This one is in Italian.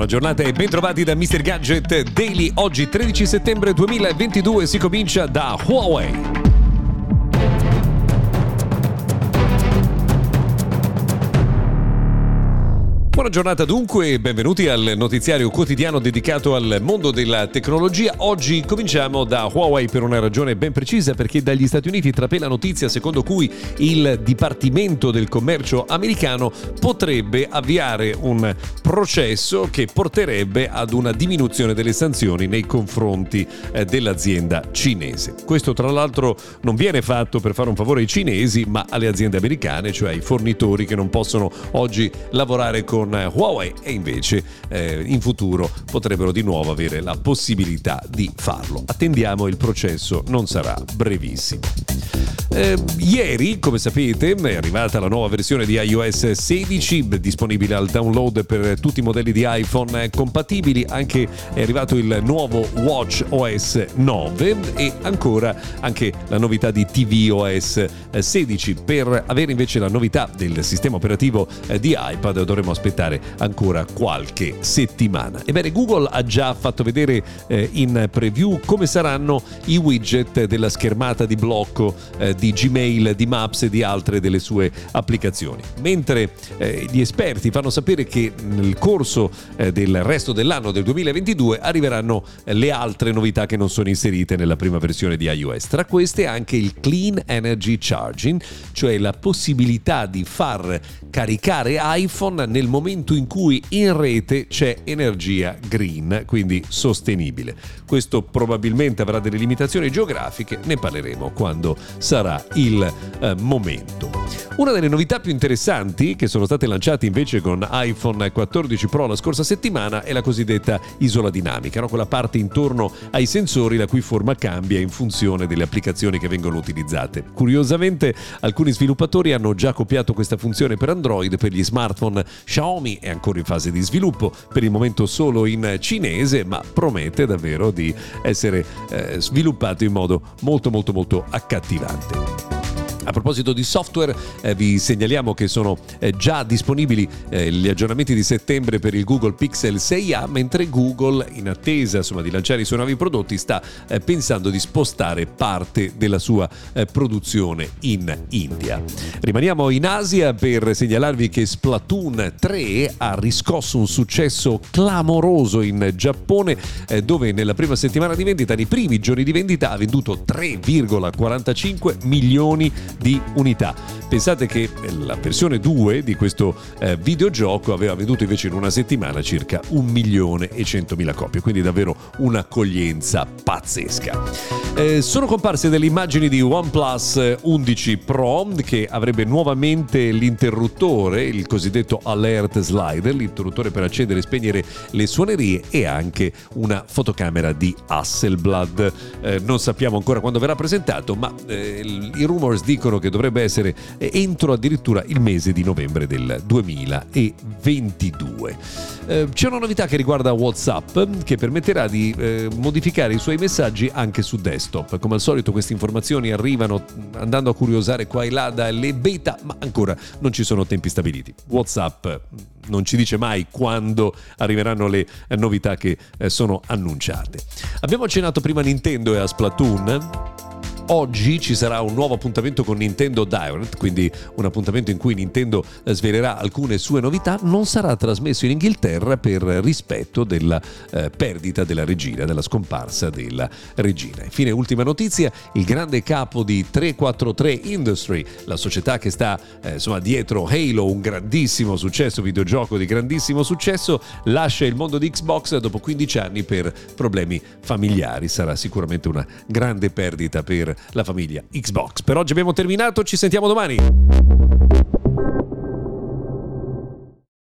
Buona giornata e bentrovati da Mr. Gadget Daily. Oggi 13 settembre 2022 si comincia da Huawei. Buona giornata dunque e benvenuti al notiziario quotidiano dedicato al mondo della tecnologia. Oggi cominciamo da Huawei per una ragione ben precisa perché dagli Stati Uniti trapela notizia secondo cui il Dipartimento del Commercio americano potrebbe avviare un processo che porterebbe ad una diminuzione delle sanzioni nei confronti eh, dell'azienda cinese. Questo tra l'altro non viene fatto per fare un favore ai cinesi ma alle aziende americane, cioè ai fornitori che non possono oggi lavorare con Huawei e invece eh, in futuro potrebbero di nuovo avere la possibilità di farlo. Attendiamo, il processo non sarà brevissimo. Eh, ieri, come sapete, è arrivata la nuova versione di iOS 16 disponibile al download per tutti i modelli di iPhone compatibili, anche è arrivato il nuovo Watch OS 9 e ancora anche la novità di tvOS 16. Per avere invece la novità del sistema operativo eh, di iPad dovremo aspettare ancora qualche settimana. Ebbene, Google ha già fatto vedere eh, in preview come saranno i widget della schermata di blocco eh, di Gmail, di Maps e di altre delle sue applicazioni. Mentre eh, gli esperti fanno sapere che nel corso eh, del resto dell'anno del 2022 arriveranno eh, le altre novità che non sono inserite nella prima versione di iOS. Tra queste anche il Clean Energy Charging, cioè la possibilità di far caricare iPhone nel momento in cui in rete c'è energia green, quindi sostenibile. Questo probabilmente avrà delle limitazioni geografiche, ne parleremo quando sarà sarà il eh, momento. Una delle novità più interessanti che sono state lanciate invece con iPhone 14 Pro la scorsa settimana è la cosiddetta isola dinamica, no? quella parte intorno ai sensori la cui forma cambia in funzione delle applicazioni che vengono utilizzate. Curiosamente alcuni sviluppatori hanno già copiato questa funzione per Android, per gli smartphone Xiaomi è ancora in fase di sviluppo, per il momento solo in cinese, ma promette davvero di essere eh, sviluppato in modo molto molto molto accattivante. A proposito di software, eh, vi segnaliamo che sono eh, già disponibili eh, gli aggiornamenti di settembre per il Google Pixel 6a, mentre Google, in attesa insomma, di lanciare i suoi nuovi prodotti, sta eh, pensando di spostare parte della sua eh, produzione in India. Rimaniamo in Asia per segnalarvi che Splatoon 3 ha riscosso un successo clamoroso in Giappone, eh, dove nella prima settimana di vendita, nei primi giorni di vendita, ha venduto 3,45 milioni di unità. Pensate che la versione 2 di questo eh, videogioco aveva venduto invece in una settimana circa 1 milione e 100 mila copie, quindi davvero un'accoglienza pazzesca. Eh, sono comparse delle immagini di OnePlus 11 Pro che avrebbe nuovamente l'interruttore, il cosiddetto alert slider, l'interruttore per accendere e spegnere le suonerie e anche una fotocamera di Hasselblad. Eh, non sappiamo ancora quando verrà presentato, ma eh, i rumors dicono che dovrebbe essere entro addirittura il mese di novembre del 2022. Eh, c'è una novità che riguarda WhatsApp che permetterà di eh, modificare i suoi messaggi anche su desktop. Come al solito queste informazioni arrivano andando a curiosare qua e là dalle beta, ma ancora non ci sono tempi stabiliti. WhatsApp non ci dice mai quando arriveranno le novità che eh, sono annunciate. Abbiamo accennato prima a Nintendo e a Splatoon oggi ci sarà un nuovo appuntamento con Nintendo Direct, quindi un appuntamento in cui Nintendo eh, svelerà alcune sue novità, non sarà trasmesso in Inghilterra per rispetto della eh, perdita della regina, della scomparsa della regina. Infine, ultima notizia, il grande capo di 343 Industry, la società che sta eh, insomma, dietro Halo, un grandissimo successo, videogioco di grandissimo successo, lascia il mondo di Xbox dopo 15 anni per problemi familiari. Sarà sicuramente una grande perdita per la famiglia Xbox. Per oggi abbiamo terminato, ci sentiamo domani.